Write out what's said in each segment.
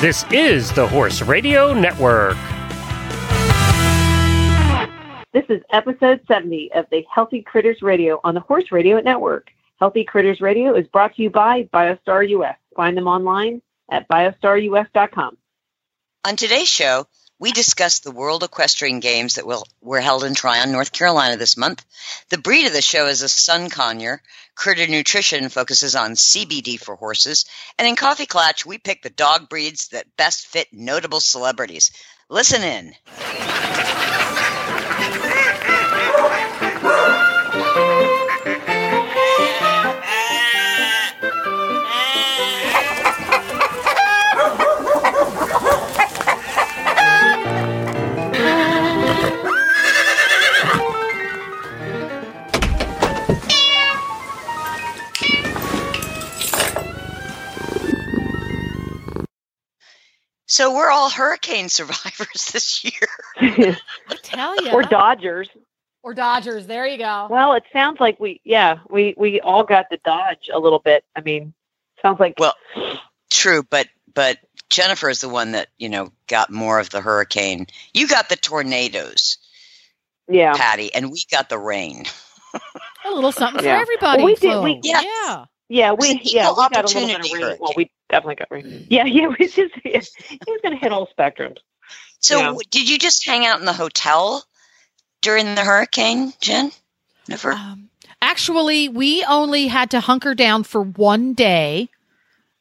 This is the Horse Radio Network. This is episode 70 of the Healthy Critters Radio on the Horse Radio Network. Healthy Critters Radio is brought to you by BioStar US. Find them online at biostarus.com. On today's show, we discuss the World Equestrian Games that will, were held in Tryon, North Carolina this month. The breed of the show is a Sun Conure. Critter Nutrition focuses on CBD for horses. And in Coffee Klatch, we pick the dog breeds that best fit notable celebrities. Listen in. So we're all hurricane survivors this year. I tell you. or Dodgers. Or Dodgers. There you go. Well, it sounds like we, yeah, we, we all got the Dodge a little bit. I mean, sounds like. Well, true, but but Jennifer is the one that you know got more of the hurricane. You got the tornadoes, yeah. Patty, and we got the rain. A little something Yeah. for everybody. Well, we did- we- Yes. Yeah. Yeah, we yeah we got a little bit of rain. Well, we definitely got rain. Yeah, yeah, we just it, was going to hit all spectrums. So Yeah. did you just hang out in the hotel during the hurricane, Jen? Never. Um, actually, we only had to hunker down for one day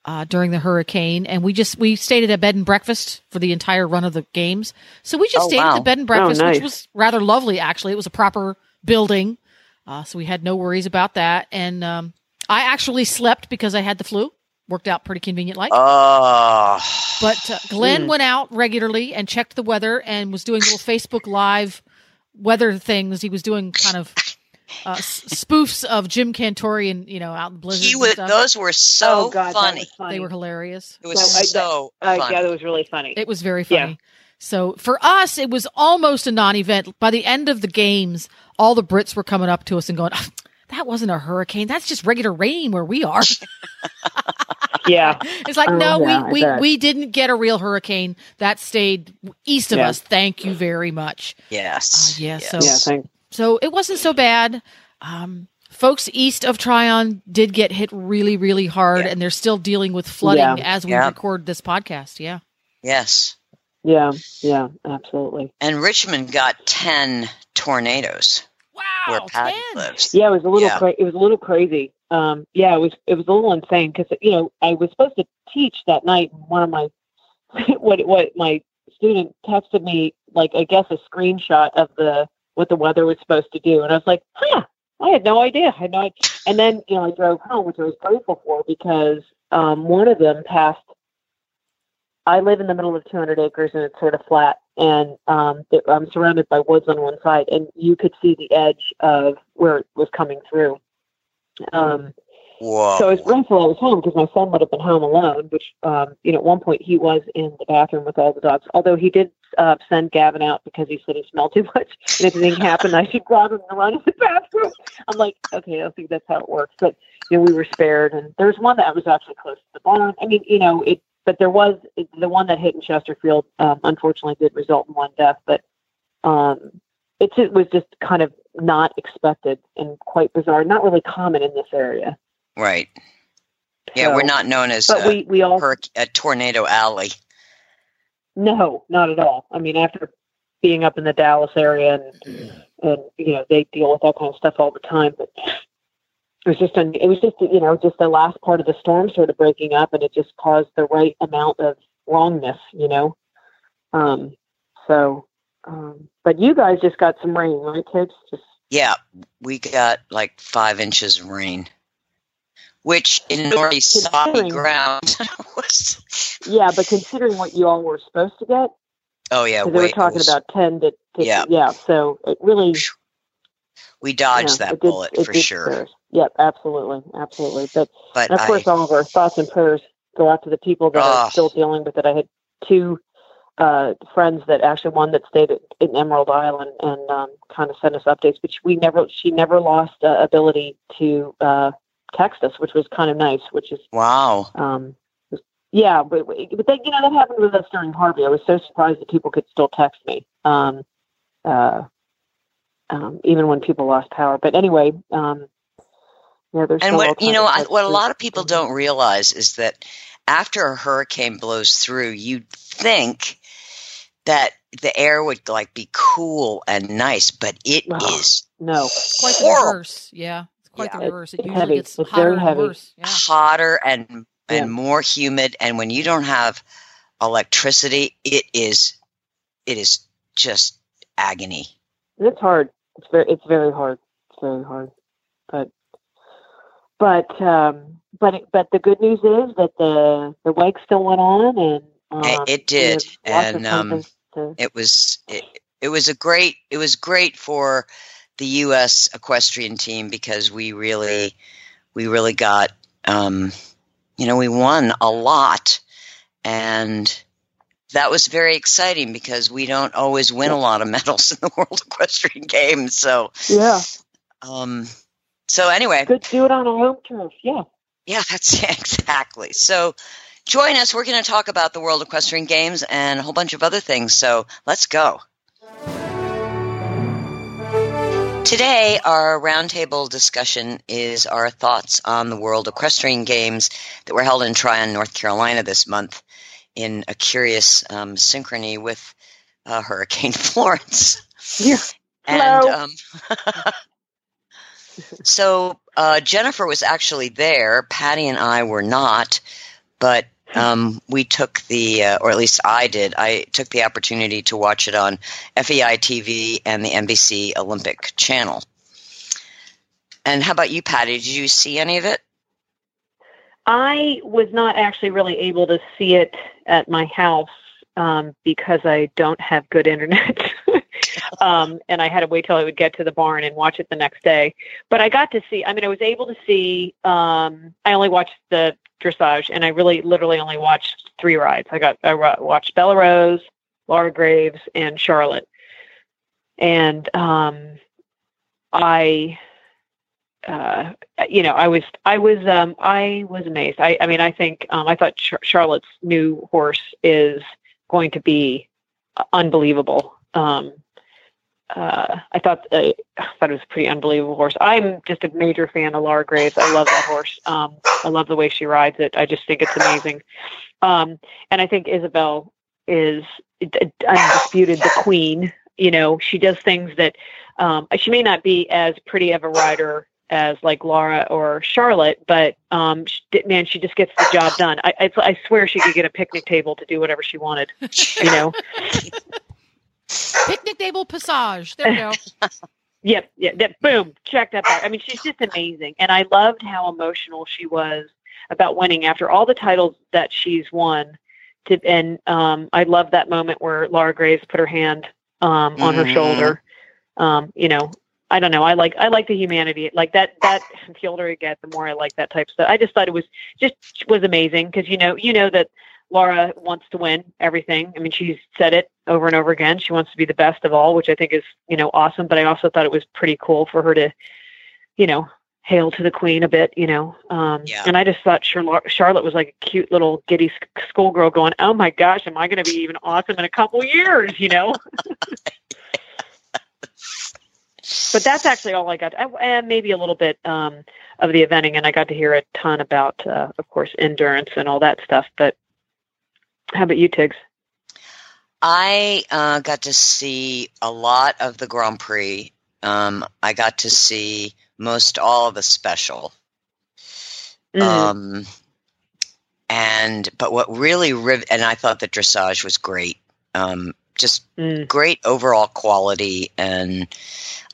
uh, during the hurricane, and we just we stayed at a bed and breakfast for the entire run of the games. So we just Oh, stayed at the bed and breakfast, nice. which was rather lovely. Actually, it was a proper building, uh, so we had no worries about that. And um, I actually slept because I had the flu. Worked out pretty convenient, like. Oh, But uh, Glenn Mm. went out regularly and checked the weather and was doing little Facebook Live weather things. He was doing kind of uh, spoofs of Jim Cantore and you know out in blizzards he and was. stuff. Those were so oh God, that funny. funny. They were hilarious. It was No, I- so uh, funny. yeah, that was really funny. It was very Yeah. funny. So for us, it was almost a non-event. By the end of the games, all the Brits were coming up to us and going, "Ah, "That wasn't a hurricane. That's just regular rain where we are." yeah, It's like, Oh, no, yeah, we, we, we didn't get a real hurricane. That stayed east of Yeah. us. Thank you very much. yes. Uh, yeah, yes. so- yeah. So it wasn't so bad. Um, folks east of Tryon did get hit really, really hard, Yeah. and they're still dealing with flooding Yeah. as we Yeah. record this podcast. Yeah. yes. yeah, yeah, absolutely. And Richmond got ten tornadoes where Wow. Patty 10. lives. Yeah, it was a little Yeah. cra- it was a little crazy. Um, yeah, it was it was a little insane because you know I was supposed to teach that night. and One of my what what my student texted me like I guess a screenshot of the what the weather was supposed to do, and I was like, huh, I had no idea. I had no idea. And then you know I drove home, which I was grateful for because um, one of them passed. I live in the middle of 200 acres and it's sort of flat, and um, I'm surrounded by woods on one side, and you could see the edge of where it was coming through. Um, Whoa. so I was grateful I was home because my son would have been home alone, which, um, you know, at one point he was in the bathroom with all the dogs, although he did uh, send Gavin out because he said he smelled too much. And if anything happened, I should grab him and run in the bathroom. I'm like, okay, I don't think that's how it works. But, you know, we were spared. And there's one that was actually close to the barn. I mean, you know, it, but there was the one that hit in Chesterfield, um, unfortunately did result in one death. But um, it, it was just kind of not expected and quite bizarre, not really common in this area. right. Yeah, So- we're not known as But a, we we all a tornado alley. no, not at all. I mean, after being up in the Dallas area and and you know they deal with that kind of stuff all the time, but was just un- it was just you know just the last part of the storm sort of breaking up, and it just caused the right amount of wrongness, you know. Um, so, um, but you guys just got some rain, right, kids? Just Yeah, we got like five inches of rain, which in already soppy Considering- ground was. yeah, but considering what you all were supposed to get, Oh yeah, because they were talking was- about ten to, to Yeah. yeah. So it really we dodged yeah, that did- bullet for sure. Yep, absolutely, absolutely. But But of course, I, all of our thoughts and prayers go out to the people that are still dealing with it. I had two uh, friends that actually one that stayed at, in Emerald Island and um, kind of sent us updates, but we never she never lost uh, ability to uh, text us, which was kind of nice. Which is wow, um, yeah, but but then you know that happened with us during Harvey. I was so surprised that people could still text me, um, uh, um, even when people lost power. But anyway, um, yeah, there's And what you know, I- what a lot of people don't realize is that after a hurricane blows through, you'd think that the air would like be cool and nice, but it Ugh. is No, It's quite the reverse. Yeah, it's quite Yeah, the reverse. It it's usually heavy. gets It's hotter very and heavy. worse. Yeah. hotter and and Yeah. more humid and when you don't have electricity it is it is just agony it's hard. It's very it's very hard. It's very hard. But but um, but it, but the good news is that the the WEG still went on and um, It- it did, we have lots of and, um, to- it was it, it was a great it was great for the US equestrian team because we really we really got um you know we won a lot. And that was very exciting because we don't always win a lot of medals in the world equestrian games so yeah, um so anyway good to do it on our home turf. Yeah. Yeah, that's exactly. So join us. We're going to talk about the World Equestrian Games and a whole bunch of other things. So let's go. Today, our roundtable discussion is our thoughts on the World Equestrian Games that were held in Tryon, North Carolina this month in a curious um, synchrony with uh, Hurricane Florence. Yeah. And Hello. um, so uh, Jennifer was actually there. Patty and I were not, but um, we took the, uh, or at least I did. I took the opportunity to watch it on FEI TV and the NBC Olympic Channel. And how about you, Patty? Did you see any of it? I was not actually really able to see it at my house um, because I don't have good internet. um, and I had to wait till I would get to the barn and watch it the next day. But I got to see, I mean, I was able to see, um, I only watched the dressage and I really literally only watched three rides. I got, I watched Bella Rose, Laura Graves, and Charlotte. And um, I, uh, you know, I was, I was, um, I was amazed. I, I mean, I think, um, I thought Char- Charlotte's new horse is going to be unbelievable. Um, uh, I thought, uh, I thought it was a pretty unbelievable horse. I'm just a major fan of Laura Graves. I love that horse. Um, I love the way she rides it. I just think it's amazing. Um, and I think Isabel is undisputed the queen. You know, she does things that um, she may not be as pretty of a rider as like Laura or Charlotte, but um, she, man, she just gets the job done. I, I, I swear she could get a picnic table to do whatever she wanted. You know? Picnic table passage. There we go. Yep, yeah, that boom, check that box. I mean, she's just amazing, and I loved how emotional she was about winning after all the titles that she's won. To and um, I love that moment where Laura Graves put her hand um, on her Mhm. shoulder. Um, you know, I don't know. I like I like the humanity. Like that that the older I get, the more I like that type of stuff. I just thought it was just was amazing because you know you know that Laura wants to win everything. I mean, she's said it over and over again. She wants to be the best of all, which I think is, you know, awesome. But I also thought it was pretty cool for her to, you know, hail to the queen a bit, you know. Um, Yeah. And I just thought Charlotte, was like a cute little giddy schoolgirl going, oh my gosh, am I going to be even awesome in a couple years, you know? but that's actually all I got. I, and maybe a little bit um, of the eventing, and I got to hear a ton about, uh, of course, endurance and all that stuff. But how about you, Tiggs? I uh, got to see a lot of the Grand Prix. Um, I got to see most all of the special. Mhm. Um, and but what really riv- and I thought the dressage was great. Um, just Mm. great overall quality and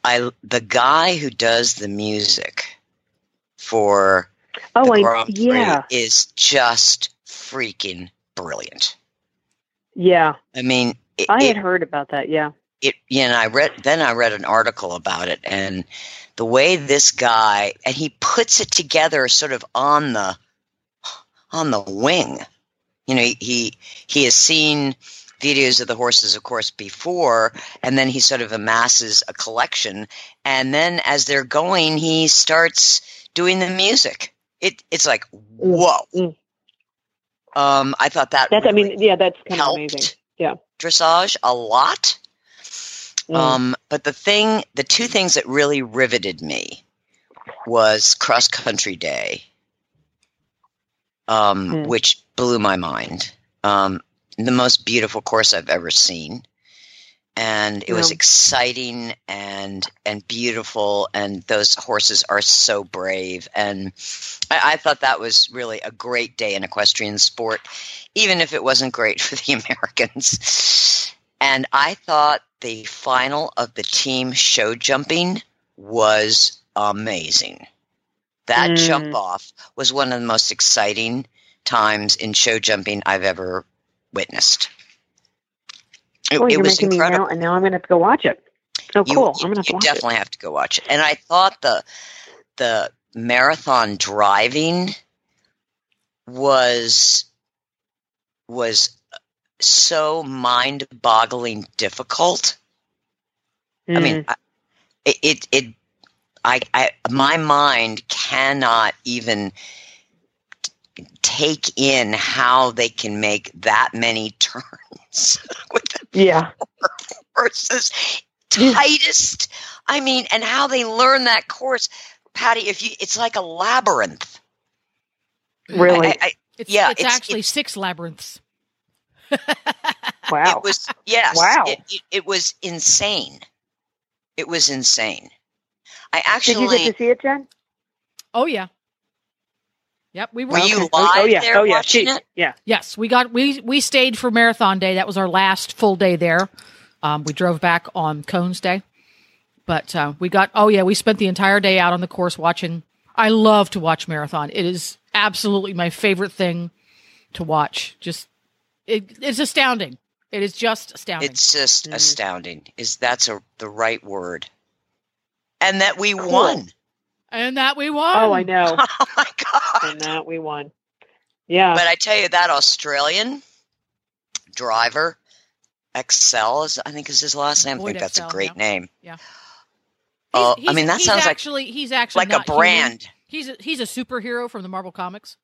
I the guy who does the music for Oh, the I, Grand Prix yeah, is just freaking brilliant. yeah. I mean, it, I it, had heard about that. Yeah. it you know I read then I read an article about it and the way this guy and he puts it together sort of on the on the wing. You know, he he, he has seen videos of the horses of course before and then he sort of amasses a collection and then as they're going he starts doing the music. It it's like mm, whoa. Mm. Um, I thought that That's, I mean, yeah, that's kind of amazing. Yeah. dressage a lot. Mm. Um, but the thing, the two things that really riveted me was cross country day, um, Hmm. which blew my mind. Um, the most beautiful course I've ever seen, and it was exciting and and beautiful. And those horses are so brave, and I, I thought that was really a great day in equestrian sport, even if it wasn't great for the Americans. And I thought the final of the team show jumping was amazing. That Mm. jump off was one of the most exciting times in show jumping I've ever witnessed. It, oh, it was incredible. now, and now I'm going to have to go watch it. Oh, You- cool. You, I'm going to have to you definitely have to go watch it. And I thought the the marathon driving was was so mind-boggling difficult. it. I mean, hmm. it, it, it I, I, my mind cannot even t- take in how they can make that many turns with the Mm, yeah. horses Yeah. tightest. I mean, and how they learn that course, Patty. If you, it's like a labyrinth. Really? I, I, It's, Yeah, it's, it's- actually it's- six labyrinths. wow. It was yes. Wow. It, it, it was insane. It was insane. I actually Did you get to see it, Jen? Oh yeah. Yep, we were. Were you Okay. live oh, yeah. there oh, yeah. watching She- it? Yeah. Yes, we got we we stayed for marathon day. That was our last full day there. Um, we drove back on Cones Day, but uh, we got. Oh yeah, we spent the entire day out on the course watching. I love to watch marathon. It is absolutely my favorite thing to watch. Just it, it's astounding. It is just astounding. It's just Mhm. astounding. Is that's a the right word? And that we Cool. won. And that we won. Oh, I know. Oh my god! and that we won. Yeah. But I tell you, that Australian driver, Exell, is I think is his last name. I Boyd think that's Exell, a great yeah. name. Yeah. Oh, He's- I mean that he's sounds like actually he's actually like a not human. brand. He's a, he's a superhero from the Marvel comics.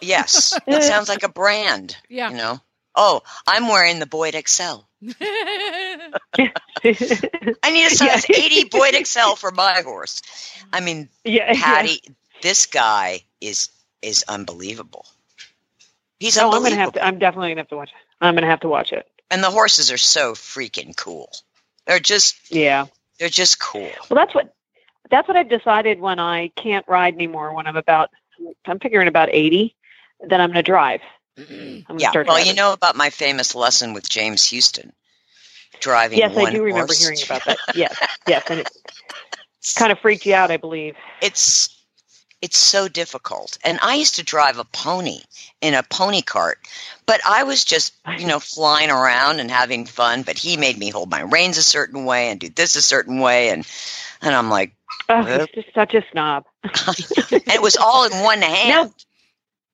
Yes, that sounds like a brand. Yeah. You know. Oh, I'm wearing the Boyd Exell. I need a size Yeah. 80 Boyd Exell for my horse. I mean, yeah. Patty, this guy is is unbelievable. He's Yeah. Oh, I'm gonna have to. I'm definitely gonna have to watch it. I'm gonna have to watch it. and the horses are so freaking cool. They're just Yeah. they're just cool. Well, that's what that's what I've decided when I can't ride anymore. When I'm about, I'm figuring about eighty, then I'm gonna drive. Yeah. Well, you know about my famous lesson with James Houston driving. Yes, I do remember horse. hearing about that. Yes, yes, and it kind of freaked you out, I believe. It's it's so difficult. And I used to drive a pony in a pony cart, but I was just, you know, flying around and having fun, but he made me hold my reins a certain way and do this a certain way and and I'm like, Oh, he's just such a snob. and it was all in one hand.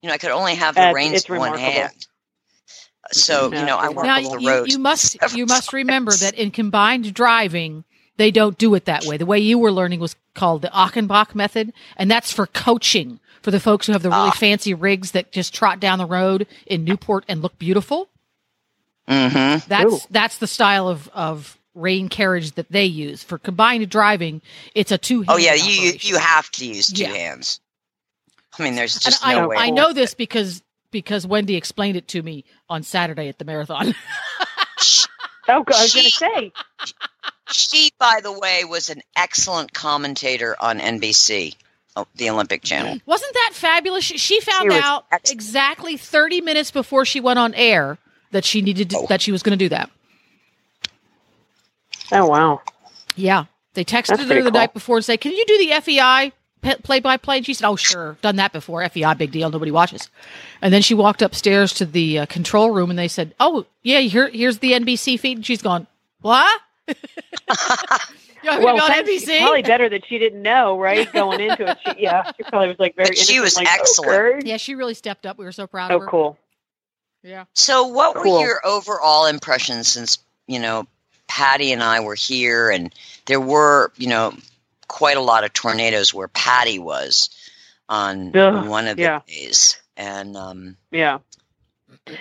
You know, I could only have the That's- reins in one hand. So, No, you know, I it's worked now on the you, road. you must you must remember that in combined driving they don't do it that way the way you were learning was called the achenbach method and that's for coaching for the folks who have the really Ah. fancy rigs that just trot down the road in newport and look beautiful Mhm. that's Ooh. that's the style of of rein carriage that they use for combined driving it's a two Oh yeah, you you, you have to use two Yeah. hands. I mean, there's just and just I, no way. I know this because because wendy explained it to me on saturday at the marathon Oh, God, I was going to say. She, by the way, was an excellent commentator on NBC, oh, uh, the Olympic Channel. Wasn't that fabulous? She, she found She out ex- exactly 30 minutes before she went on air that she needed to, Oh. that she was going to do that. Oh, wow. Yeah. They texted That's her the cool. night before and say, "Can you do the FEI play by play?" And she said, "Oh, sure. Done that before. FEI big deal. Nobody watches." And then she walked upstairs to the uh, control room and they said, "Oh, yeah, here here's the NBC feed." And she's gone, "What?" you Well, to go on thanks. NBC? probably better that she didn't know, right? Going into it, she, yeah, she probably was like very. But she was like, excellent. okay. yeah, she really stepped up. We were so proud Oh, of her. cool. Yeah. So, what were your overall impressions since you know Patty and I were here, and there were you know quite a lot of tornadoes where Patty was on Ugh, one of the yeah. days. and um, Yeah.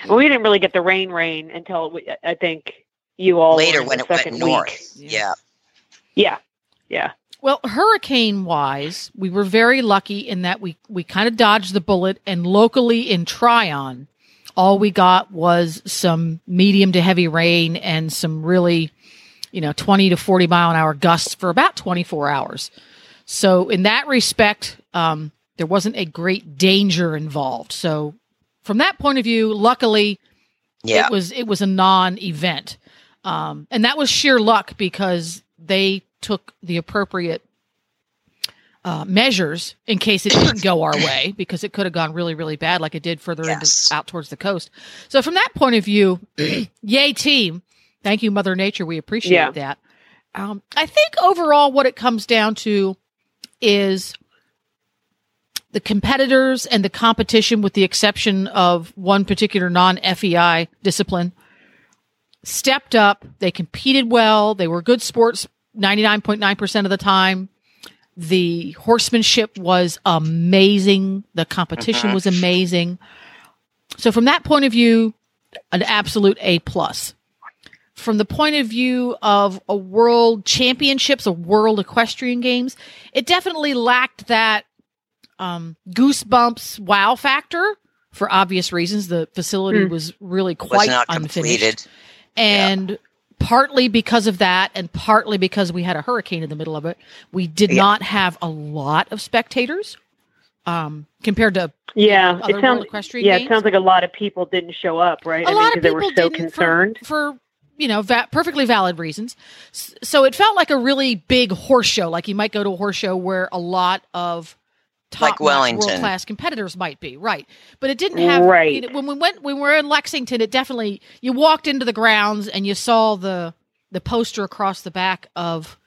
Well, we didn't really get the rain rain until we, I think you all later when the it went north. week. Yeah. Yeah. Yeah. Well, hurricane wise, we were very lucky in that we, we kind of dodged the bullet and locally in Tryon, all we got was some medium to heavy rain and some really, you know, 20 to 40 mile an hour gusts for about 24 hours. So in that respect, um, there wasn't a great danger involved. So from that point of view, luckily Yeah. it was it was a non-event um, and that was sheer luck because they took the appropriate uh, measures in case it didn't go our way because it could have gone really really bad like it did further Yes. into out towards the coast so from that point of view yay team thank you mother nature we appreciate Yeah. that um, i think overall what it comes down to is the competitors and the competition, with the exception of one particular non FEI discipline, stepped up. They competed well. They were good sports 99.9% of the time. The horsemanship was amazing. The competition was amazing. So from that point of view, an absolute A plus. From the point of view of a world championships, a world equestrian games, it definitely lacked that um, goosebumps wow factor for obvious reasons. The facility Hmm. was really quite not unfinished, completed. and partly because of that, and partly because we had a hurricane in the middle of it, we did Yeah. not have a lot of spectators um, compared to Yeah. Other It sounds World Equestrian yeah, Games? it sounds like a lot of people didn't show up, right? a I lot because of they people were so didn't for- concerned. for, you know va- perfectly valid reasons. S- So it felt like a really big horse show, like you might go to a horse show where a lot of Like top Wellington. world class competitors might be, right? But it didn't have Right. you know, when we went when we were in Lexington. It definitely you walked into the grounds and you saw the the poster across the back of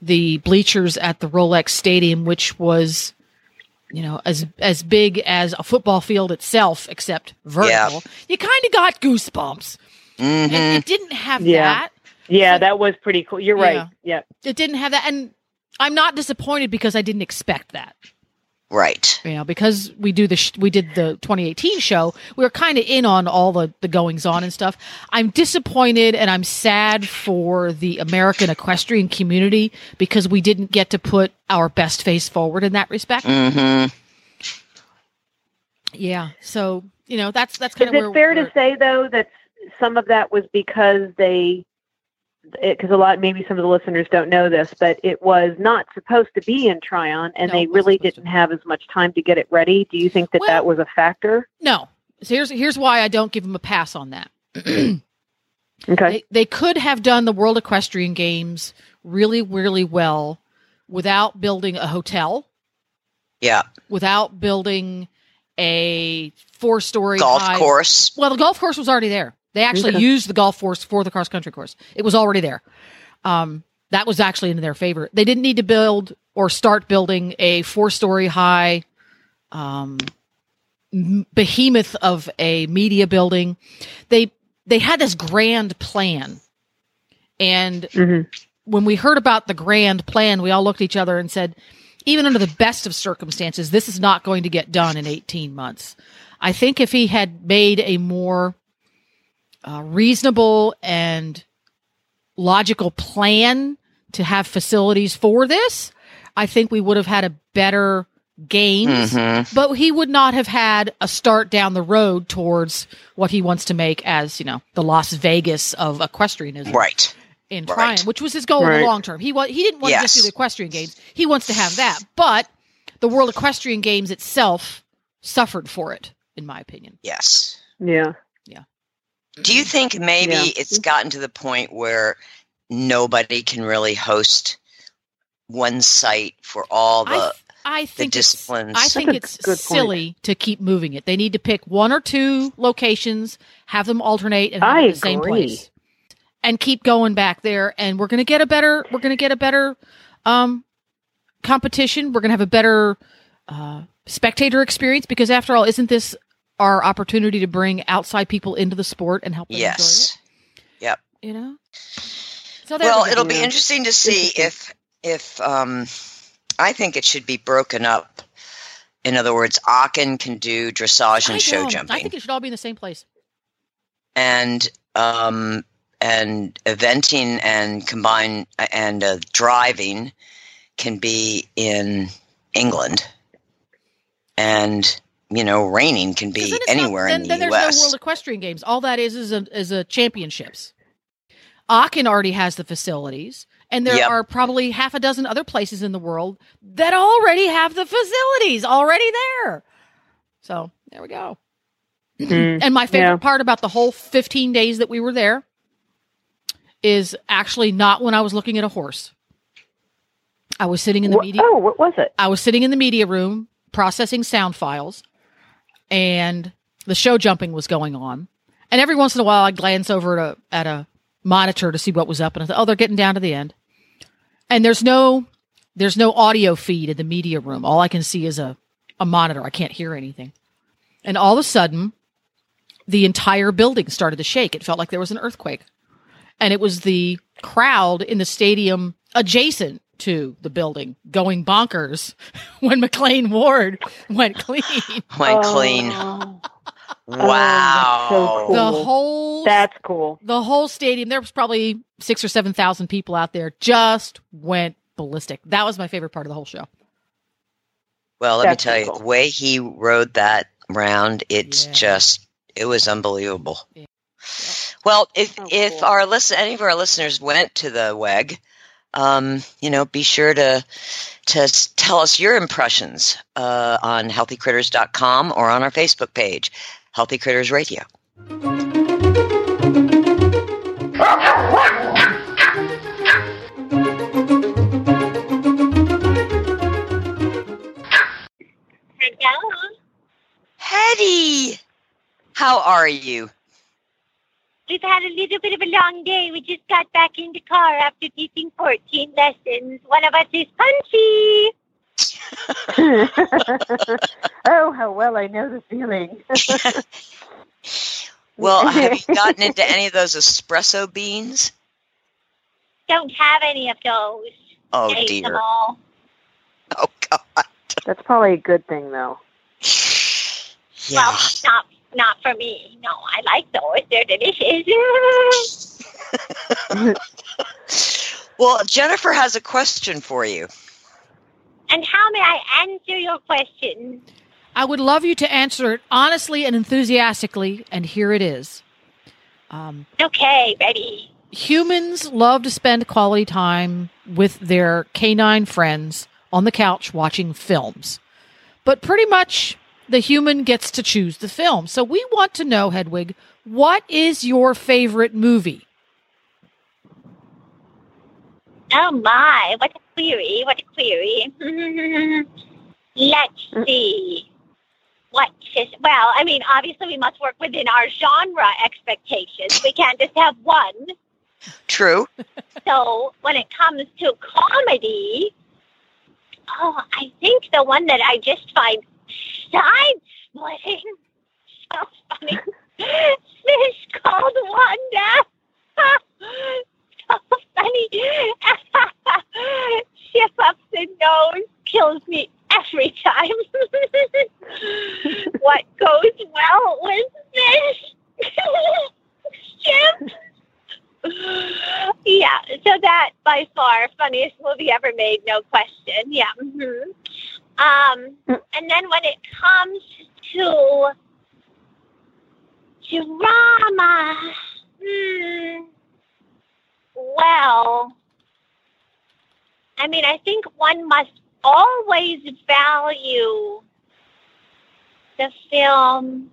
the bleachers at the Rolex Stadium, which was you know as as big as a football field itself, except vertical. You kind of got goosebumps. Hmm It, it didn't have Yeah. that. Yeah, So- that was pretty cool. You're Yeah. right. Yeah. It didn't have that, and I'm not disappointed because I didn't expect that. Right. You know, because we do the sh- we did the 2018 show, we were kind of in on all the the goings on and stuff. I'm disappointed and I'm sad for the American equestrian community because we didn't get to put our best face forward in that respect. hmm Yeah, so you know that's that's kind Is of it where fair where- to say though that some of that was because they because a lot maybe some of the listeners don't know this, but it was not supposed to be in Tryon, and No, they it wasn't really to didn't have as much time to get it ready. Do you think that Well- that was a factor? no. So here's here's why I don't give them a pass on that. Okay. They, they could have done the World Equestrian Games really, really well without building a hotel, Yeah. without building a four story Golf high. course. Well, the golf course was already there. They actually Okay. used the golf course for the cross country course. It was already there. Um, that was actually in their favor. They didn't need to build or start building a four story high um, behemoth of a media building. They they had this grand plan, and hmm when we heard about the grand plan, we all looked at each other and said, even under the best of circumstances, this is not going to get done in 18 months. I think if he had made a more uh, reasonable and logical plan to have facilities for this, I think we would have had a better games. hmm But he would not have had a start down the road towards what he wants to make as, you know, the Las Vegas of equestrianism Right. in Right. Tryon, which was his goal in the long term. He wa- he didn't want to just do the equestrian games. He wants to have that, but the World Equestrian Games itself suffered for it, in my opinion. Yes. Yeah. Do you think maybe Yeah. it's gotten to the point where nobody can really host one site for all I, the th- I think it's, disciplines? I think That's it's good point. silly to keep moving it. They need to pick one or two locations, have them alternate, and have I it in the same place, and keep going back there. And we're going to get a better. We're going to get a better um, competition. We're going to have a better uh, spectator experience because, after all, isn't this our opportunity to bring outside people into the sport and help them yes. enjoy it? Yep. You know. So Well, it'll be interesting to see Interesting. if if um, I think it should be broken up in other words, Aachen can do dressage and show jumping, I think it should all be in the same place. and um, and eventing and combine and uh, driving can be in England, and you know, reining can be then it's not- anywhere then, in then there's U.S. no World Equestrian Games. All that is is a is a championships. Aachen already has the facilities, and there Yep. are probably half a dozen other places in the world that already have the facilities already there. So there we go. Mm, And my favorite Yeah. part about the whole 15 days that we were there is actually not when I was looking at a horse. I was sitting in the Wha- media. oh, what was it? I was sitting in the media room processing sound files, and the show jumping was going on. And every once in a while, I'd glance over at a, at a monitor to see what was up, and I thought, "Oh, they're getting down to the end." And there's no there's no audio feed in the media room. All I can see is a a monitor. I can't hear anything. And all of a sudden, the entire building started to shake. It felt like there was an earthquake, and it was the crowd in the stadium adjacent to the building going bonkers when McLain Ward went clean. Went clean. Oh, Wow. Oh, that's so cool. The whole That's cool. the whole stadium. There was probably six or seven thousand people out there. Just went ballistic. That was my favorite part of the whole show. Well, let me That's tell you, cool. the way he rode that round, it's Yeah. just it was unbelievable. Yeah. Well, if Oh, if our listen any of our listeners went to the WEG, um, you know, be sure to to tell us your impressions uh, on healthycritters.com or on our Facebook page, Healthy Critters Radio. Hello. Hetty, how are you? We've had a little bit of a long day. We just got back in the car after teaching 14 lessons. One of us is punchy. oh, how well I know the feeling. Well, have you gotten into any of those espresso beans? Don't have any of those. Oh Ate them dear. all. Oh god. That's probably a good thing, though. Yeah. Well, not not for me. No, I like those. They're delicious. Well, Jennifer has a question for you. and how may I answer your question? I would love you to answer it honestly and enthusiastically, and here it is. Um, Okay, ready. humans love to spend quality time with their canine friends on the couch watching films. But pretty much the human gets to choose the film. So we want to know, Hedwig, what is your favorite movie? Oh my, what a query, what a query. Let's see. What is, well, I mean, obviously we must work within our genre expectations. We can't just have one. True. So when it comes to comedy, oh, I think the one that I just find side splitting so funny. Fish called Wanda. so funny. Ship up the nose kills me every time. what goes well with fish? Ship. Yeah, so that by far funniest movie ever made, no question. Yeah. hmm Um, and then when it comes to drama, hmm, well, I mean, I think one must always value the film.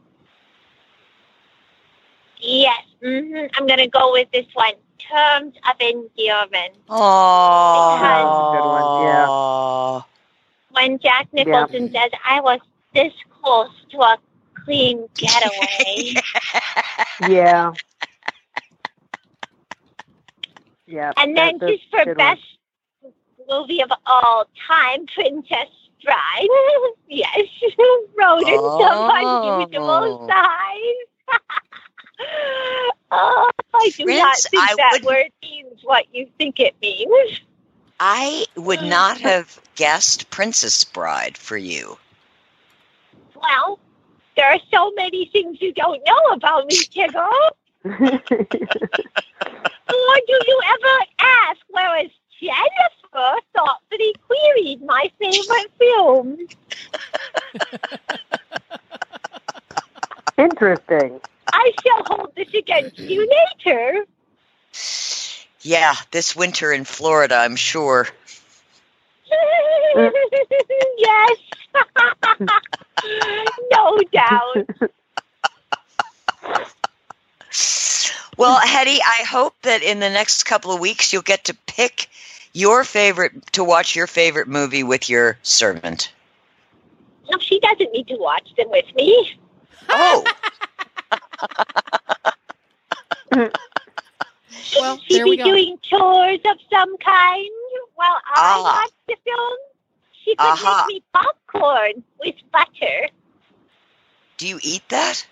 Yes, hmm I'm going to go with this one. Terms of endearment. Oh. When Jack Nicholson says, I was this close to a clean getaway. Yeah. Yeah. and then just for good one. best movie of all time, Princess Bride. yes. Of unusual Oh. size. oh, I do not think I that wouldn't- word means what you think it means. I would mm. not have guessed Princess Bride for you. Well, there are so many things you don't know about me, Tigger. Or do you ever ask whereas Jennifer thoughtfully queried my favorite film? Interesting. I shall hold this against you later. Yeah, this winter in Florida, I'm sure. yes. no doubt. Well, Hetty, I hope that in the next couple of weeks you'll get to pick your favorite to watch your favorite movie with your servant. No, she doesn't need to watch them with me. Oh, Well, She'd there we be go. doing chores of some kind while I Ah. watch the film. She could Aha. make me popcorn with butter. do you eat that?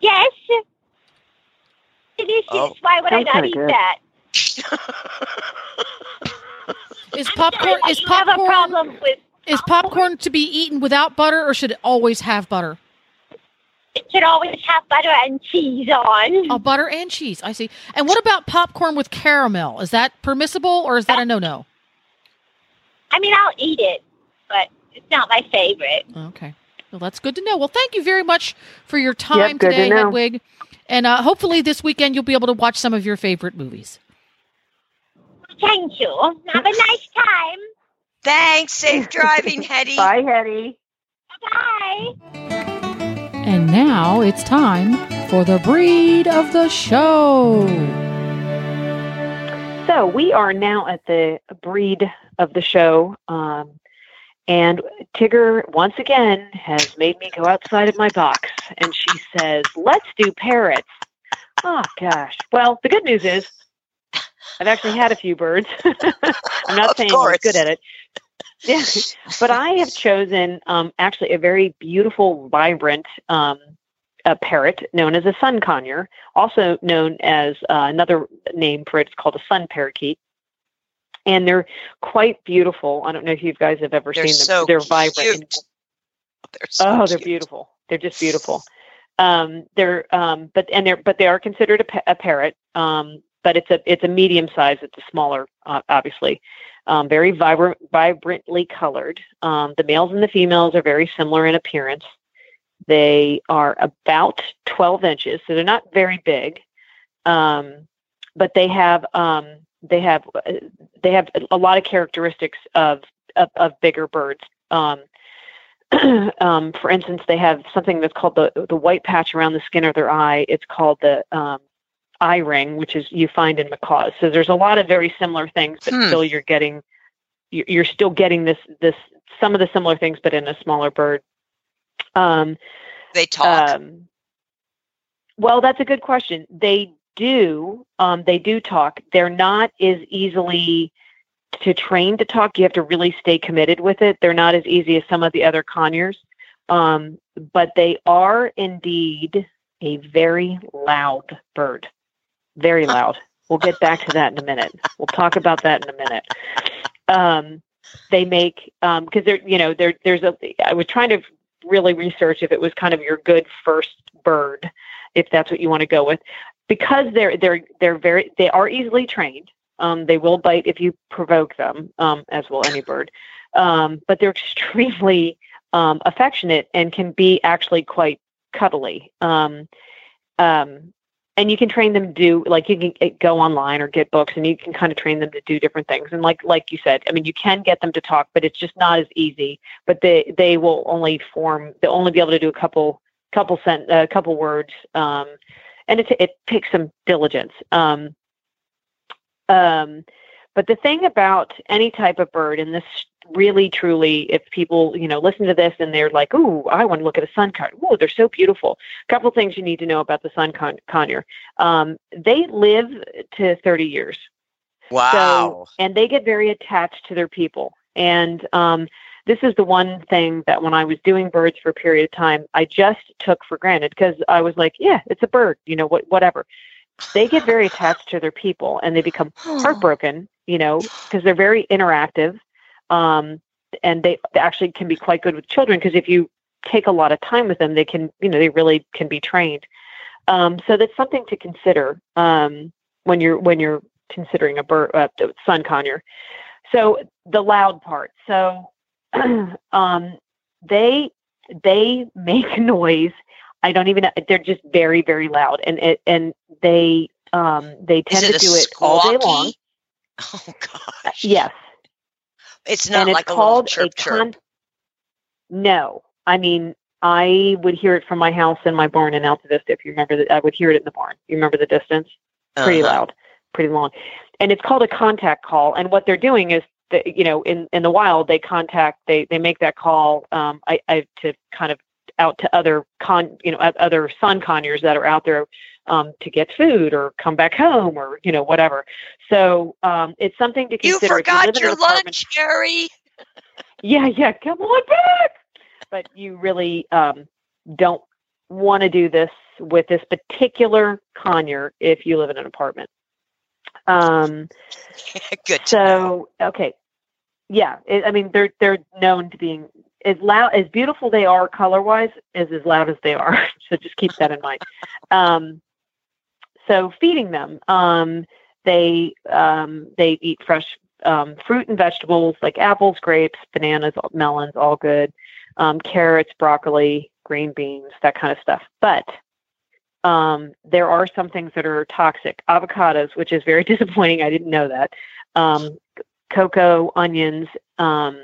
Yes. Delicious. Oh. Why would I not eat good. that? Is popcorn is you have a popcorn problem with is popcorn to be eaten without butter, or should it always have butter? It should always have butter and cheese on. Oh, butter and cheese. I see. And what about popcorn with caramel? Is that permissible, or is that a no-no? I mean, I'll eat it, but it's not my favorite. Okay. Well, that's good to know. Well, thank you very much for your time good to today, know. Hedwig. And uh, hopefully this weekend you'll be able to watch some of your favorite movies. Thank you. Have a nice time. Thanks. Safe driving, Hetty. Bye, Hetty. Bye. And now it's time for the breed of the show. So we are now at the breed of the show. Um, and Tigger, once again, has made me go outside of my box. And she says, let's do parrots. Oh, gosh. Well, the good news is I've actually had a few birds. I'm not Of saying I'm good at it. Yeah. But I have chosen um, actually a very beautiful, vibrant um, a parrot known as a sun conure, also known as uh, another name for it. It's called a sun parakeet. And they're quite beautiful. I don't know if you guys have ever They're seen them. so they're vibrant. cute. They're so oh, they're cute. beautiful. They're just beautiful. Um, they're um, but and they're but they are considered a, pa- a parrot. Um, but it's a it's a medium size. It's a smaller, uh, obviously. Um, very vibrant, vibrantly colored. Um, the males and the females are very similar in appearance. They are about 12 inches, so they're not very big. Um, but they have um, they have uh, they have a lot of characteristics of of, of bigger birds. Um, um, for instance, they have something that's called the the white patch around the skin of their eye. It's called the eye ring, which is you find in macaws. So there's a lot of very similar things, but Hmm. still you're getting you- you're still getting this this some of the similar things, but in a smaller bird. Um, They talk. um, well, that's a good question. They do. Um, they do talk. They're not as easily to train to talk. You have to really stay committed with it. They're not as easy as some of the other conures, um, but they are indeed a very loud bird. Very loud. We'll get back to that in a minute. We'll talk about that in a minute. Um, they make because they're you know there there's a I was trying to really research if it was kind of your good first bird if that's what you want to go with because they're they're they're very they are easily trained um, they will bite if you provoke them um, as will any bird um, but they're extremely um, affectionate and can be actually quite cuddly um, um, and you can train them to do like you can uh, go online or get books and you can kind of train them to do different things. And like like you said i mean you can get them to talk but it's just not as easy. But they they will only form they'll only be able to do a couple couple sent a couple words um and it it takes some diligence. Um um but the thing about any type of bird and this really truly if people you know listen to this and they're like ooh i want to look at a sun conure ooh they're so beautiful a couple things you need to know about the sun con- conure um they live to 30 years wow. and they get very attached to their people. And um, this is the one thing that when I was doing birds for a period of time, I just took for granted because I was like, yeah, it's a bird, you know, what, whatever. They get very attached to their people and they become heartbroken, you know, because they're very interactive. Um, and they, they actually can be quite good with children because if you take a lot of time with them. They can, you know, they really can be trained. Um, so that's something to consider um, when you're when you're considering a bird, uh, sun conure. So the loud part. So um, they they make noise. I don't even. They're just very very loud, and it, and they um, they tend to do it all day long. Oh gosh. Yes, It's not and like it's a called chirp a chirp. con- No, I mean I would hear it from my house and my barn in Alta Vista. If you remember that, I would hear it in the barn. You remember the distance? Pretty Uh-huh. loud, pretty long, and it's called a contact call. And what they're doing is that you know in in the wild they contact they they make that call um I, I to kind of out to other con you know other sun conures that are out there um to get food or come back home or you know whatever. So um it's something to You consider. If forgot live in your lunch, Jerry. yeah, yeah, come on back. But you really um, don't want to do this with this particular conure if you live in an apartment. Um, Good. so okay, yeah, it, I mean they're they're known to being as loud as beautiful they are color wise is as loud as they are. so just keep that in mind. Um, so feeding them, um, they um, they eat fresh um, fruit and vegetables like apples, grapes, bananas, melons, all good. Um, carrots, broccoli, green beans, that kind of stuff. But um, there are some things that are toxic. Avocados, which is very disappointing. I didn't know that. Um, cocoa, onions, um,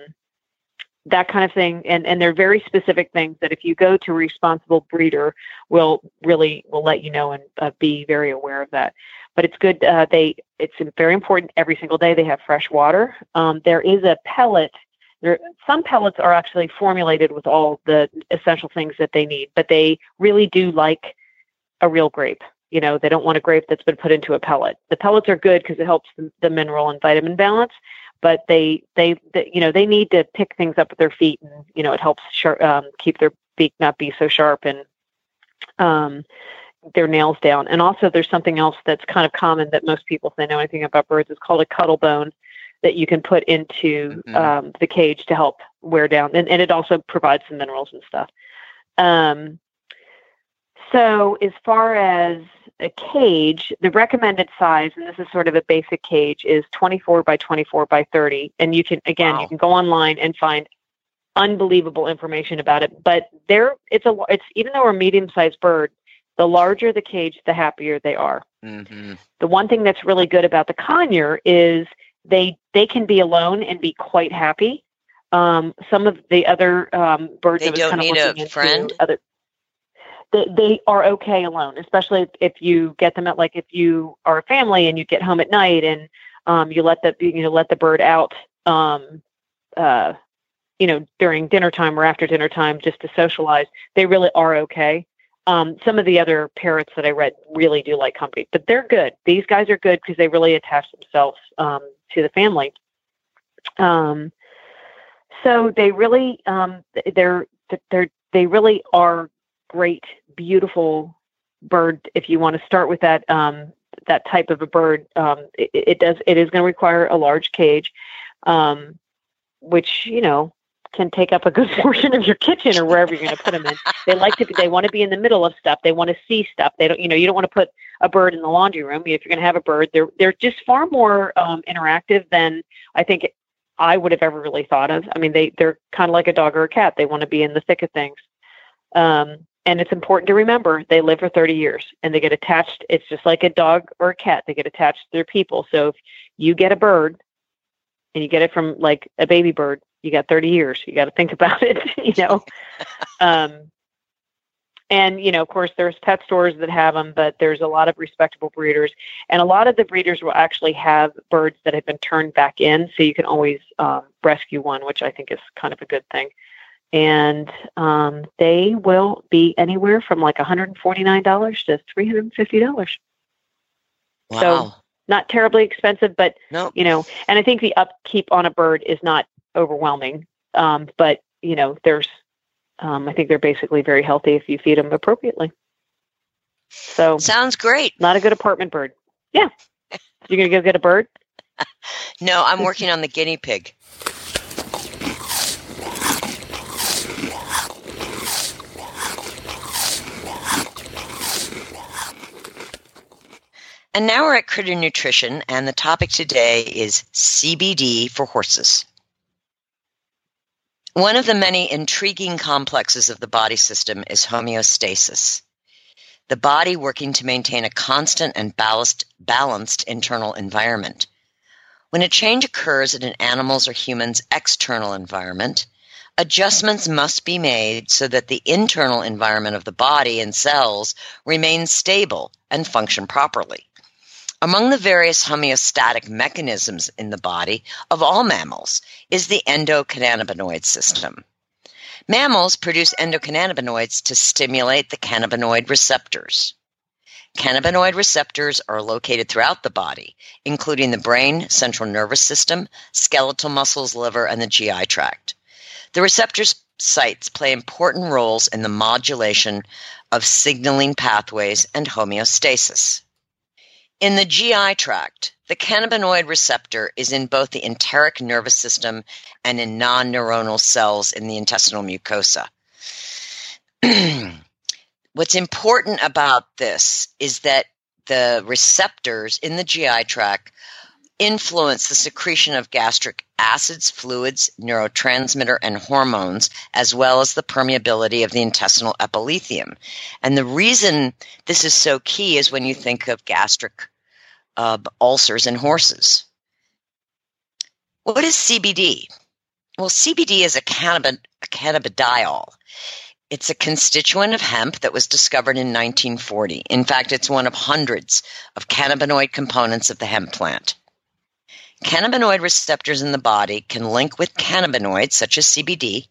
that kind of thing. And and they're very specific things that if you go to a responsible breeder, will really will let you know and uh, be very aware of that. But it's good. Uh, they it's very important every single day. They have fresh water. Um, there is a pellet. There, some pellets are actually formulated with all the essential things that they need, but they really do like a real grape. You know, they don't want a grape that's been put into a pellet. The pellets are good because it helps the, the mineral and vitamin balance, but they, they, they, you know, they need to pick things up with their feet, and you know, it helps sharp, um, keep their beak not be so sharp and um, their nails down. And also, there's something else that's kind of common that most people, if they know anything about birds, it's called a cuttle bone that you can put into Mhm. um, the cage to help wear down, and, and it also provides some minerals and stuff. Um, so, as far as a cage, the recommended size, and this is sort of a basic cage, is 24 by 24 by 30. And you can, again, Wow. you can go online and find unbelievable information about it. But there, it's a, it's even though we're a medium-sized bird, the larger the cage, the happier they are hmm the one thing that's really good about the conure is they they can be alone and be quite happy. Um, some of the other um, birds They don't kind of need a friend? Other, they, they are okay alone, especially if, you get them at like if you are a family and you get home at night and um, you let the you know let the bird out um, uh, you know during dinner time or after dinner time just to socialize. They really are okay. Um, some of the other parrots that I read really do like company, but they're good. These guys are good because they really attach themselves um, to the family. Um, so they really, um, they're they're they really are great, beautiful bird. If you want to start with that um, that type of a bird, um, it, it does it is going to require a large cage, um, which you know can take up a good portion of your kitchen or wherever you're going to put them in. They like to they want to be in the middle of stuff. They want to see stuff. They don't, you know, you don't want to put a bird in the laundry room. If you're going to have a bird, they're, they're just far more um, interactive than I think I would have ever really thought of. I mean, they, they're kind of like a dog or a cat. They want to be in the thick of things. Um, and it's important to remember they live for 30 years and they get attached. It's just like a dog or a cat. They get attached to their people. So if you get a bird and you get it from like a baby bird, you got 30 years. You got to think about it, you know. um, and you know, of course, there's pet stores that have them, but there's a lot of respectable breeders, and a lot of the breeders will actually have birds that have been turned back in, so you can always um, rescue one, which I think is kind of a good thing. And um, they will be anywhere from like $149 to $350. Wow. So Not terribly expensive, but nope. you know and i think the upkeep on a bird is not overwhelming um, but you know there's um, i think they're basically very healthy if you feed them appropriately so Sounds great. not a good apartment bird yeah you're gonna go get a bird No, I'm working on the guinea pig. And now we're at Critter Nutrition, and the topic today is CBD for horses. One of the many intriguing complexes of the body system is homeostasis. The body working to maintain a constant and balanced, balanced internal environment. When a change occurs in an animal's or human's external environment, adjustments must be made so that the internal environment of the body and cells remain stable and function properly. Among the various homeostatic mechanisms in the body of all mammals is the endocannabinoid system. Mammals produce endocannabinoids to stimulate the cannabinoid receptors. Cannabinoid receptors are located throughout the body, including the brain, central nervous system, skeletal muscles, liver, and the GI tract. The receptor sites play important roles in the modulation of signaling pathways and homeostasis. In the GI tract, the cannabinoid receptor is in both the enteric nervous system and in non neuronal cells in the intestinal mucosa. What's important about this is that the receptors in the GI tract influence the secretion of gastric acids, fluids, neurotransmitter, and hormones, as well as the permeability of the intestinal epithelium. And the reason this is so key is when you think of gastric uh, ulcers in horses. What is CBD? Well, CBD is a, cannabid- a cannabidiol. It's a constituent of hemp that was discovered in 1940. In fact, it's one of hundreds of cannabinoid components of the hemp plant. Cannabinoid receptors in the body can link with cannabinoids such as CBD,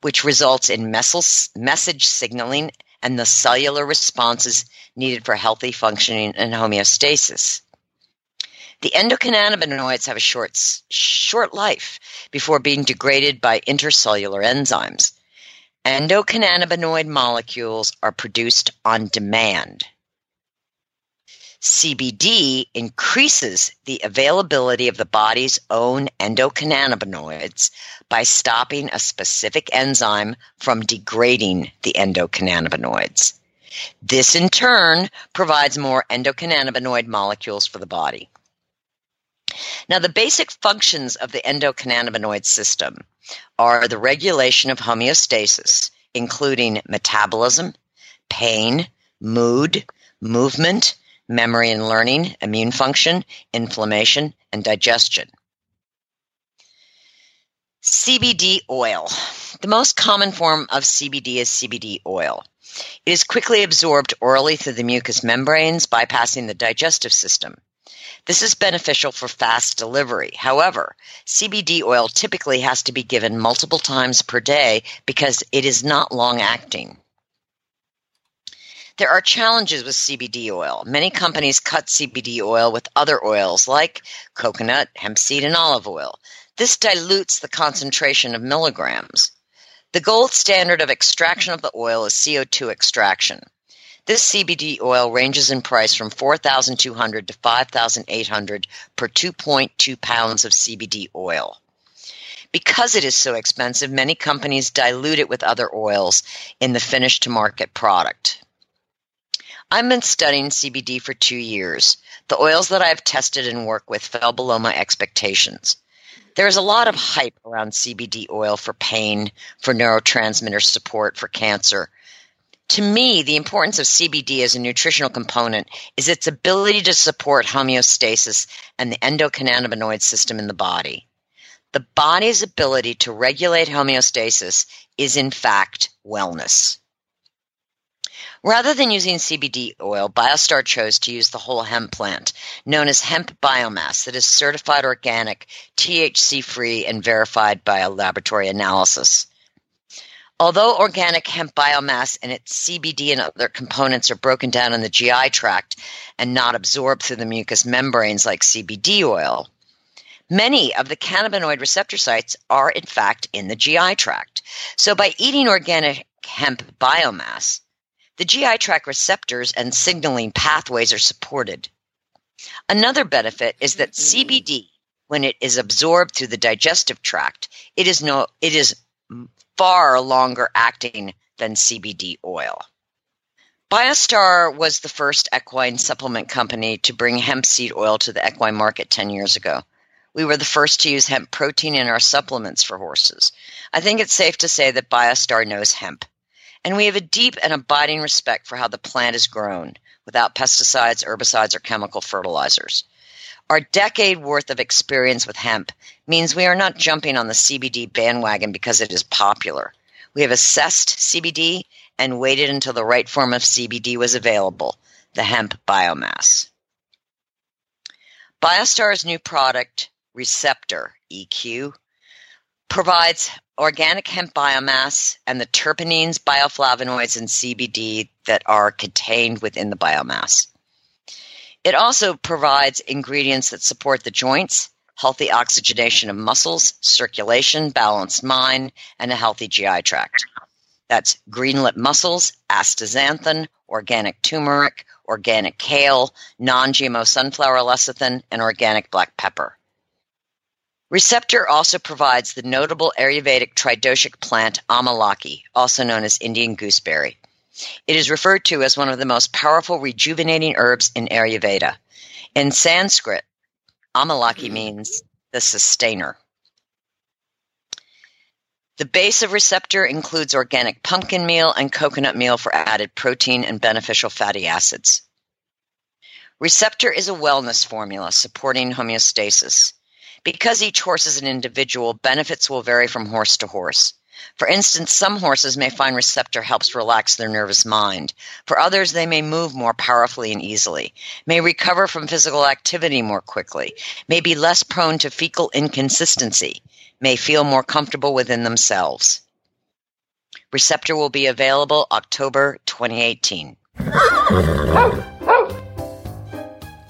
which results in message signaling and the cellular responses needed for healthy functioning and homeostasis. The endocannabinoids have a short, short life before being degraded by intercellular enzymes. Endocannabinoid molecules are produced on demand. CBD increases the availability of the body's own endocannabinoids by stopping a specific enzyme from degrading the endocannabinoids. This in turn provides more endocannabinoid molecules for the body. Now, the basic functions of the endocannabinoid system are the regulation of homeostasis, including metabolism, pain, mood, movement, memory and learning, immune function, inflammation, and digestion. CBD oil. The most common form of CBD is CBD oil. It is quickly absorbed orally through the mucous membranes, bypassing the digestive system. This is beneficial for fast delivery. However, CBD oil typically has to be given multiple times per day because it is not long acting. There are challenges with CBD oil. Many companies cut CBD oil with other oils like coconut, hemp seed, and olive oil. This dilutes the concentration of milligrams. The gold standard of extraction of the oil is CO2 extraction. This CBD oil ranges in price from 4200 to 5800 per 2.2 pounds of CBD oil. Because it is so expensive, many companies dilute it with other oils in the finished to market product. I've been studying CBD for two years. The oils that I've tested and worked with fell below my expectations. There is a lot of hype around CBD oil for pain, for neurotransmitter support, for cancer. To me, the importance of CBD as a nutritional component is its ability to support homeostasis and the endocannabinoid system in the body. The body's ability to regulate homeostasis is, in fact, wellness. Rather than using CBD oil, BioStar chose to use the whole hemp plant, known as hemp biomass, that is certified organic, THC free, and verified by a laboratory analysis. Although organic hemp biomass and its CBD and other components are broken down in the GI tract and not absorbed through the mucous membranes like CBD oil, many of the cannabinoid receptor sites are in fact in the GI tract. So by eating organic hemp biomass, the GI tract receptors and signaling pathways are supported. Another benefit is that mm-hmm. CBD, when it is absorbed through the digestive tract, it is no it is far longer acting than CBD oil. Biostar was the first equine supplement company to bring hemp seed oil to the equine market 10 years ago. We were the first to use hemp protein in our supplements for horses. I think it's safe to say that Biostar knows hemp. And we have a deep and abiding respect for how the plant is grown without pesticides, herbicides, or chemical fertilizers. Our decade worth of experience with hemp means we are not jumping on the CBD bandwagon because it is popular. We have assessed CBD and waited until the right form of CBD was available, the hemp biomass. Biostar's new product, Receptor EQ, provides organic hemp biomass and the terpenes, bioflavonoids, and CBD that are contained within the biomass. It also provides ingredients that support the joints, healthy oxygenation of muscles, circulation, balanced mind, and a healthy GI tract. That's green lip mussels, astaxanthin, organic turmeric, organic kale, non GMO sunflower lecithin, and organic black pepper. Receptor also provides the notable Ayurvedic tridoshic plant Amalaki, also known as Indian gooseberry. It is referred to as one of the most powerful rejuvenating herbs in Ayurveda. In Sanskrit, Amalaki mm-hmm. means the sustainer. The base of Receptor includes organic pumpkin meal and coconut meal for added protein and beneficial fatty acids. Receptor is a wellness formula supporting homeostasis. Because each horse is an individual, benefits will vary from horse to horse. For instance, some horses may find receptor helps relax their nervous mind. For others, they may move more powerfully and easily, may recover from physical activity more quickly, may be less prone to fecal inconsistency, may feel more comfortable within themselves. Receptor will be available October 2018.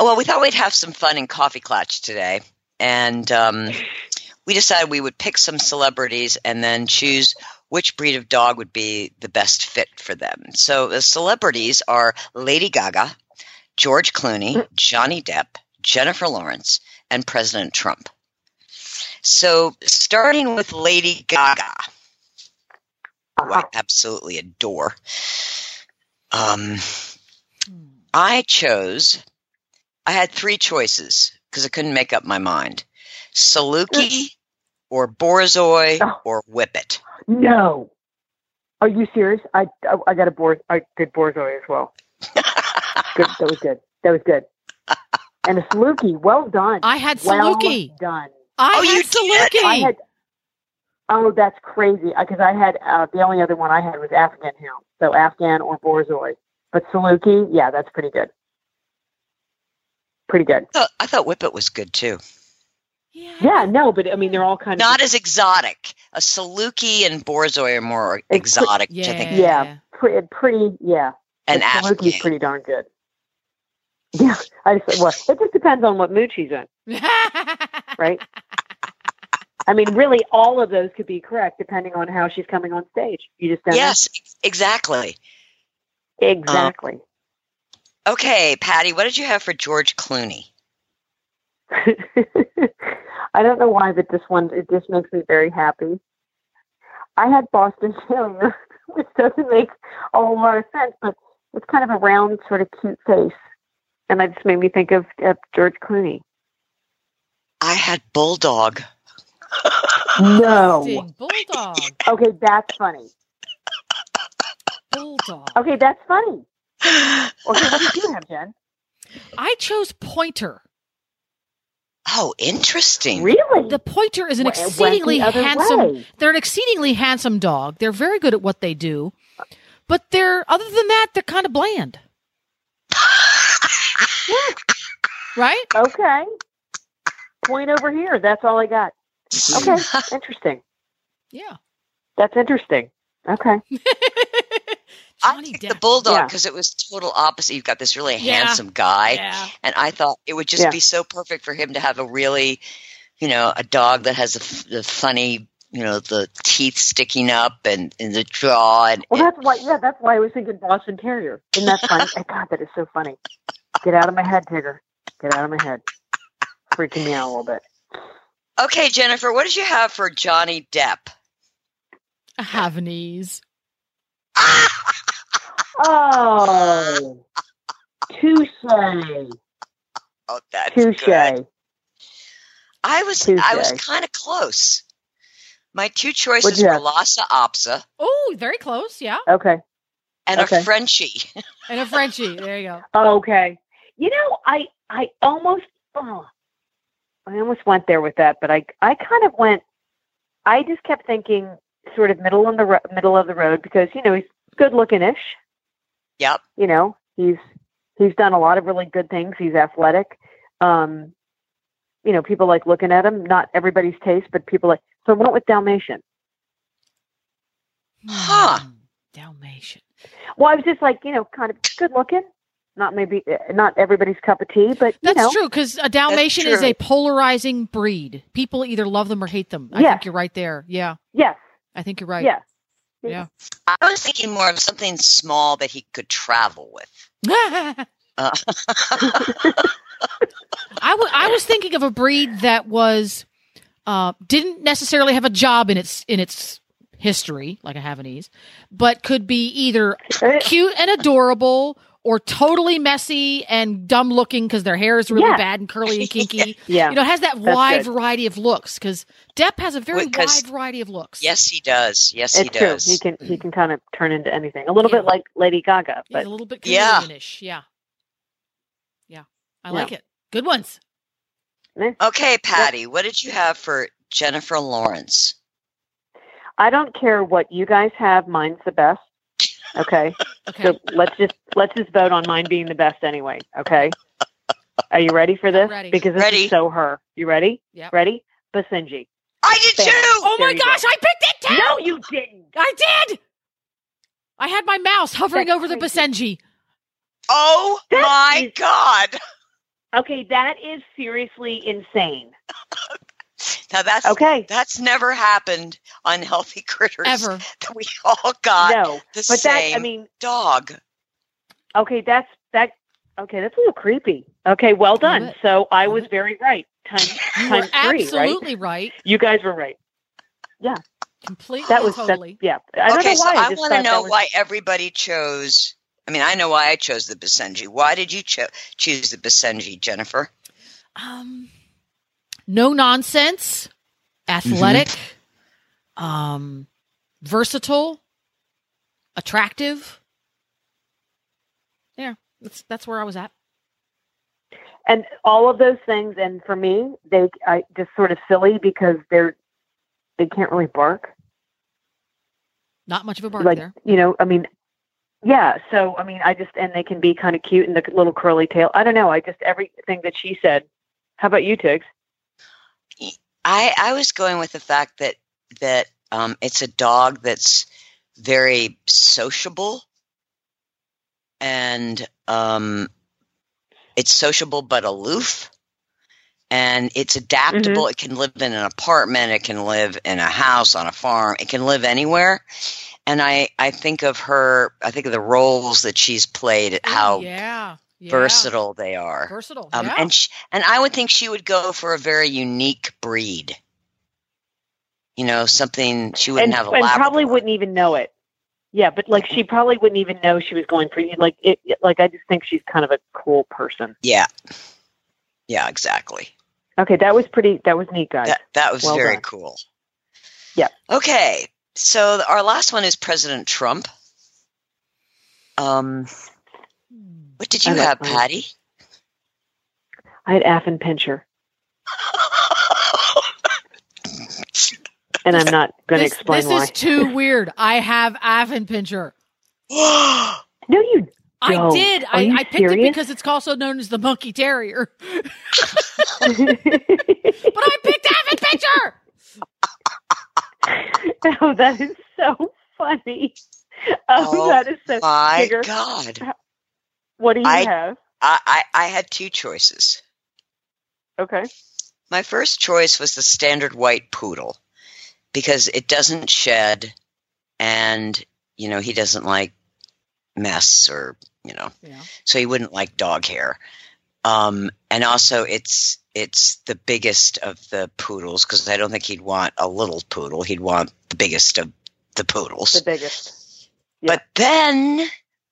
Well, we thought we'd have some fun in Coffee Clutch today. And um, we decided we would pick some celebrities and then choose which breed of dog would be the best fit for them. So the celebrities are Lady Gaga, George Clooney, Johnny Depp, Jennifer Lawrence, and President Trump. So starting with Lady Gaga, who I absolutely adore. Um, I chose I had three choices because I couldn't make up my mind: Saluki, or Borzoi, Oh. or Whippet. No. Are you serious? I I, I got a boar I did Borzoi as well. Good. That was good. That was good. And a Saluki. Well done. I had well Saluki. done. I Oh, had you? Saluki. I had. Oh, that's crazy. Because I had uh, the only other one I had was Afghan Hound. So Afghan or Borzoi. But Saluki, yeah, that's pretty good. Pretty good. I thought, I thought Whippet was good too. Yeah, yeah, no, but I mean, they're all kind of Not as exotic. A Saluki and Borzoi are more It's- exotic, which I Yeah. think, yeah, pretty, pretty yeah. and But Saluki's pretty darn good. Yeah, I just, well, it just depends on what mood she's in, right? I mean, really, all of those could be correct depending on how she's coming on stage. You just don't know. Yes, exactly. exactly. Okay, Patty, what did you have for George Clooney? I don't know why, but this one it just makes me very happy. I had Boston Terrier, which doesn't make a whole lot of sense, but it's kind of a round, sort of cute face, and that just made me think of, of George Clooney. I had Bulldog. No. Bulldog, Okay, that's funny. bulldog. Okay, that's funny. Okay, what did you have, Jen? I chose pointer. Oh, interesting. Really? The pointer is an Went- went exceedingly the handsome. way. They're an exceedingly handsome dog. They're very good at what they do, but they're other than that, they're kind of bland. yeah. right? Okay. Point over here. That's all I got. Okay, interesting. Yeah. That's interesting. Okay. I Johnny picked the Depp. bulldog Yeah. because it was total opposite. You've got this really Yeah. handsome guy, Yeah. and I thought it would just Yeah. be so perfect for him to have a really, you know, a dog that has a, f- the funny, you know, the teeth sticking up and, and the jaw. And, Well, that's why. Yeah, that's why I was thinking Boston Terrier. Isn't that funny? Oh, God, that is so funny. Get out of my head, Tigger. Get out of my head. Freaking me out a little bit. okay, Jennifer, what did you have for Johnny Depp? Havanese. Oh, touche, Oh, that's touche. good. I was I was kind of close. My two choices were have? Lhasa Apso Oh, very close. Yeah. Okay. and Okay. a Frenchie. And a Frenchie. There you go. Okay. You know, I I almost oh, I almost went there with that, but I I kind of went. I just kept thinking sort of middle in the ro- middle of the road because you know he's good looking ish. Yep. You know he's he's done a lot of really good things. He's athletic. Um, you know people like looking at him. Not everybody's taste, but people like. So I went with Dalmatian. Huh. Hmm. Dalmatian. Well, I was just like you know kind of good looking. Not maybe uh, not everybody's cup of tea, but you That's know. true because a Dalmatian is a polarizing breed. People either love them or hate them. I Yes. think you're right there. Yeah, Yes. I think you're right. Yes. Yeah. I was thinking more of something small that he could travel with. Uh, I was thinking of a breed that was uh, didn't necessarily have a job in its in its history like a Havanese, but could be either Uh, cute and adorable or totally messy and dumb looking because their hair is really Yeah. bad and curly and kinky. Yeah. You know, it has that That's wide good. variety of looks because Depp has a very Wait, 'cause- wide variety of looks. yes, he does. Yes, it's he true. does. He can he can kind of turn into anything. A little Yeah. bit like Lady Gaga, He's but a little bit Yeah. Yeah. Yeah. I Yeah. like it. Good ones. Okay, Patty, what did you have for Jennifer Lawrence? I don't care what you guys have. Mine's the best. Okay, Okay. so let's just let's just vote on mine being the best anyway. Okay, are you ready for this? ready. Because this Ready. is so her. You ready? Yeah. Ready? Basenji. I did Bam. too. oh There my you go. gosh, I picked it too. No, you didn't. I did. I had my mouse hovering That's over the. Basenji. Oh That my is- God! Okay, that is seriously insane. Now that's Okay, that's never happened on Healthy Critters. Ever. That we all got no, the but that same I mean, dog. okay, that's that. Okay, that's a little creepy. Okay, well done. bit. So I was very right. Time, You were three, right? absolutely right. You guys were right. Yeah, completely That was and that- totally. yeah. I don't okay, know so why. I want to know was- why everybody chose. I mean, I know why I chose the Basenji. Why did you cho- choose the Basenji, Jennifer? Um, no nonsense, athletic, um, versatile, attractive. Yeah, that's that's where I was at. and all of those things. And for me, they I just sort of silly because they're they can't really bark. Not much of a bark like there. you know, I mean, yeah. So I mean, I just and they can be kind of cute and the little curly tail. I don't know. I just everything that she said. How about you, Tiggs? I I was going with the fact that that um, it's a dog that's very sociable, and um, it's sociable but aloof, and it's adaptable. It can live in an apartment. It can live in a house on a farm. It can live anywhere. And I I think of her. I think of the roles that she's played. How yeah, yeah. versatile they are. versatile. Um, yeah. and sh- and I would think she would go for a very unique breed. You know, something she wouldn't and, have a and Labrador. probably wouldn't even know it. Yeah, but like she probably wouldn't even know she was going for like it. Like I just think she's kind of a cool person. Yeah, yeah, exactly. Okay, that was pretty. That was neat, guys. That that was Well very done. cool. Yep. Okay, so our last one is President Trump. Um, what did you that's have. Patty? I had Affenpinscher, and I'm not going to explain this why. is too weird. I have Affenpinscher. No, you. I Don't. did. Are I, you I picked it because it's also known as the monkey terrier. But I picked Avon Pincher. Oh, that is so funny. Oh, Oh, that is so. My Tigger, God, What do you I- have? I, I I had two choices. Okay. My first choice was the standard white poodle because it doesn't shed, and you know he doesn't like mess or you know Yeah. so he wouldn't like dog hair. Um, and also, it's it's the biggest of the poodles because I don't think he'd want a little poodle. He'd want the biggest of the poodles. The biggest. yeah. But then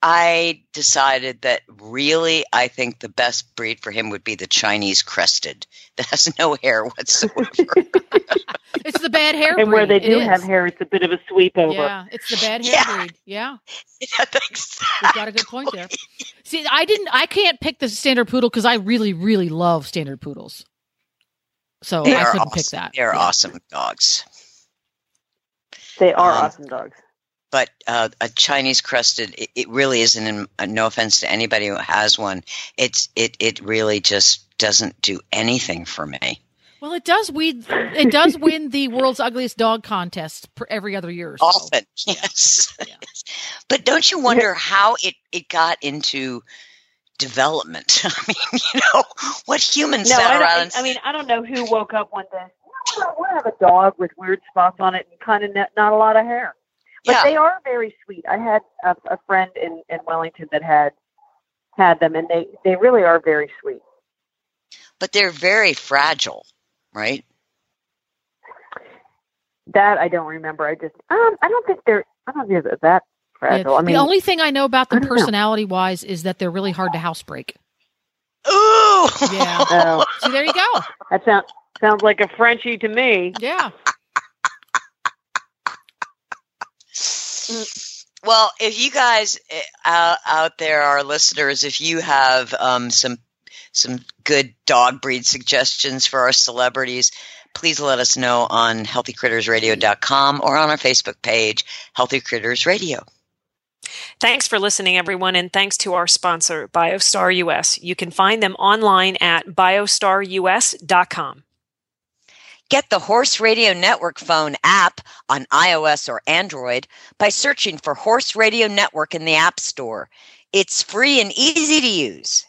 I decided that really, I think the best breed for him would be the Chinese crested that has no hair whatsoever. It's the bad hair and where they do have hair, it's a bit of a sweep over. Yeah, it's the bad hair Yeah. breed. Yeah, yeah, thanks. we've got a good point there. See, I didn't. I can't pick the standard poodle because I really, really love standard poodles. So They I couldn't awesome. pick that. They are Yeah. awesome dogs. They are Um, awesome dogs. But uh, a Chinese crested, it, it really isn't. In, uh, no offense to anybody who has one, it's it it really just doesn't do anything for me. Well, it does. We it does win the world's ugliest dog contest per every other year. or So. Often, yes. Yeah. but don't you wonder how it it got into development? I mean, you know, what humans No, sat I, around. don't, I mean, I don't know who woke up one day. "You know I want to have a dog with weird spots on it and kind of not, not a lot of hair. But yeah, they are very sweet. I had a, a friend in, in Wellington that had had them, and they they really are very sweet. but they're very fragile, right? That I don't remember. I just um, I don't think they're I don't think they're that Yeah, fragile. I mean, the only thing I know about I them don't know. personality wise is that they're really hard to housebreak. Ooh, Yeah. oh, See, there you go. that sounds sounds like a Frenchie to me. Yeah. Well, if you guys eh, out, out there, our listeners, if you have um, some some good dog breed suggestions for our celebrities, please let us know on healthycrittersradio.com or on our Facebook page, Healthy Critters Radio. Thanks for listening, everyone, and thanks to our sponsor, BioStar US. You can find them online at biostarus.com. Get the Horse Radio Network phone app on iOS or Android by searching for Horse Radio Network in the App Store. It's free and easy to use.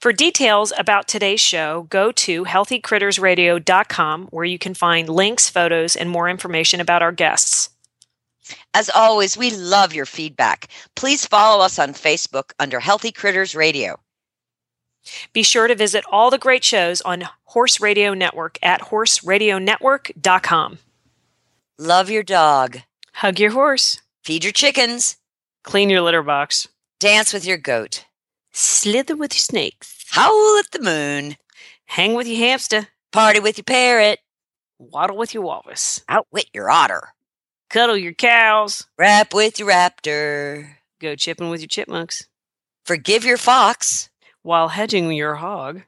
For details about today's show, go to healthycrittersradio.com where you can find links, photos, and more information about our guests. As always, we love your feedback. Please follow us on Facebook under Healthy Critters Radio. Be sure to visit all the great shows on Horse Radio Network at horseradionetwork.com. Love your dog. Hug your horse, Feed your chickens. clean your litter box, Dance with your goat. slither with your snakes, Howl at the moon. hang with your hamster, Party with your parrot. waddle with your walrus, Outwit your otter. cuddle your cows, Rap with your raptor. go chipping with your chipmunks, Forgive your fox. While hedging your hog,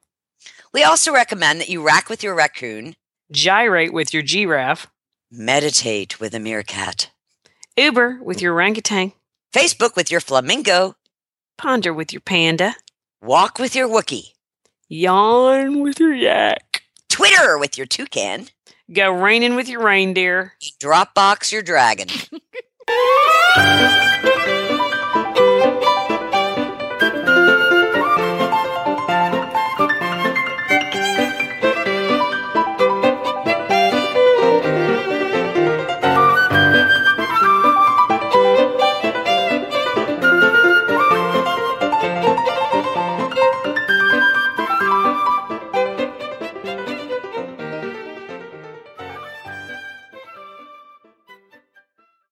We also recommend that you rack with your raccoon. gyrate with your giraffe, Meditate with a meerkat. Uber with your orangutan, Facebook with your flamingo. ponder with your panda, Walk with your Wookie. yawn with your yak, Twitter with your toucan. go reining with your reindeer. Dropbox your dragon.